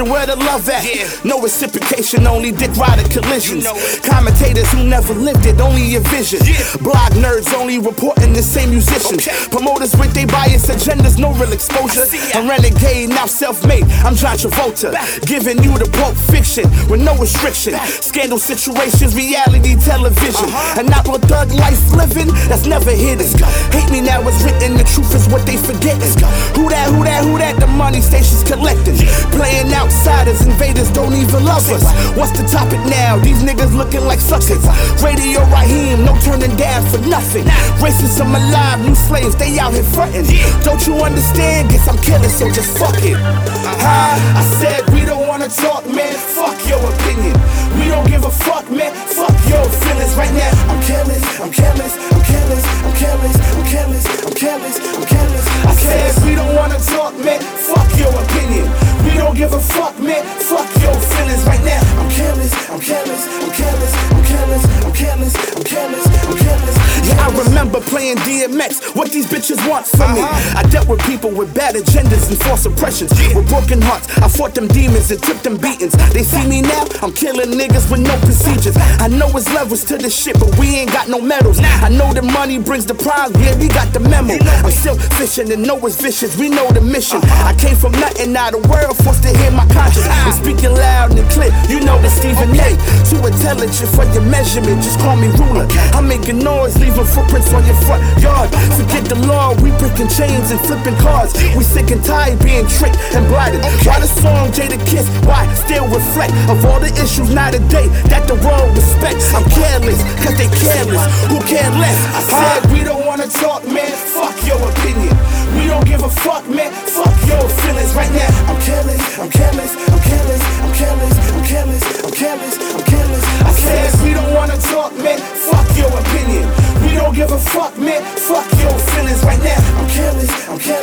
where the love at? Yeah. No reciprocation, only dick rider collisions. You know. Commentators who never lived it, only your vision. Yeah. Blog nerds only reporting the same musicians. Okay. Promoters with their bias agendas, no real exposure. I see ya. A renegade, now self-made. I'm John Travolta, giving you the Pulp Fiction with no restriction. Scandal situations, reality television, Uh-huh. and not what thug life living. That's never hidden. Hate me now it's written. The truth is what they forgetting. Who that? Who that? Who that? The money stations collecting. Invaders don't even love us. What's the topic now? These niggas looking like suckers. Radio Raheem, no turning down for nothing. Racism alive, new slaves, they out here frontin'. Don't you understand? Guess I'm killing, so just fuck it. I said we don't wanna talk, man. Fuck your opinion. We don't give a fuck, man. Fuck your feelings right now. I'm careless, I'm careless, I'm careless, I'm careless, I'm careless, I'm careless, I'm careless. I said we don't wanna talk, man. Fuck your opinion. Don't give a fuck, man. Fuck your feelings right now. I'm careless, I'm careless, I'm careless, Remember playing DMX. What these bitches want from me. I dealt with people with bad agendas and false impressions. With broken hearts, I fought them demons and took them beatings. They see me now, I'm killing niggas with no procedures. I know it's levels to this shit, but we ain't got no medals. I know the money brings the prize, yeah, we got the memo. I'm still fishing and know it's vicious, we know the mission. I came from nothing, now the world forced to hear my conscience. I'm speaking loud and clear, you know the Stephen A. Too intelligent for your measurement, just call me ruler. I'm making noise, leaving footprints on your front yard. Forget the law, we breaking chains and flipping cars. We sick and tired being tricked and blighted. Why the song Jada Kiss? Why still reflect of all the issues now today that the world respects? I'm careless, cause they careless. Who care less? I said we don't wanna talk, man. Fuck your opinion. We don't give a fuck, man. Fuck your feelings right now. I'm careless, I'm careless, I'm careless, I'm careless, I'm careless, I'm careless, I'm careless. fuck, me! Fuck your feelings right now. I'm careless, I'm careless.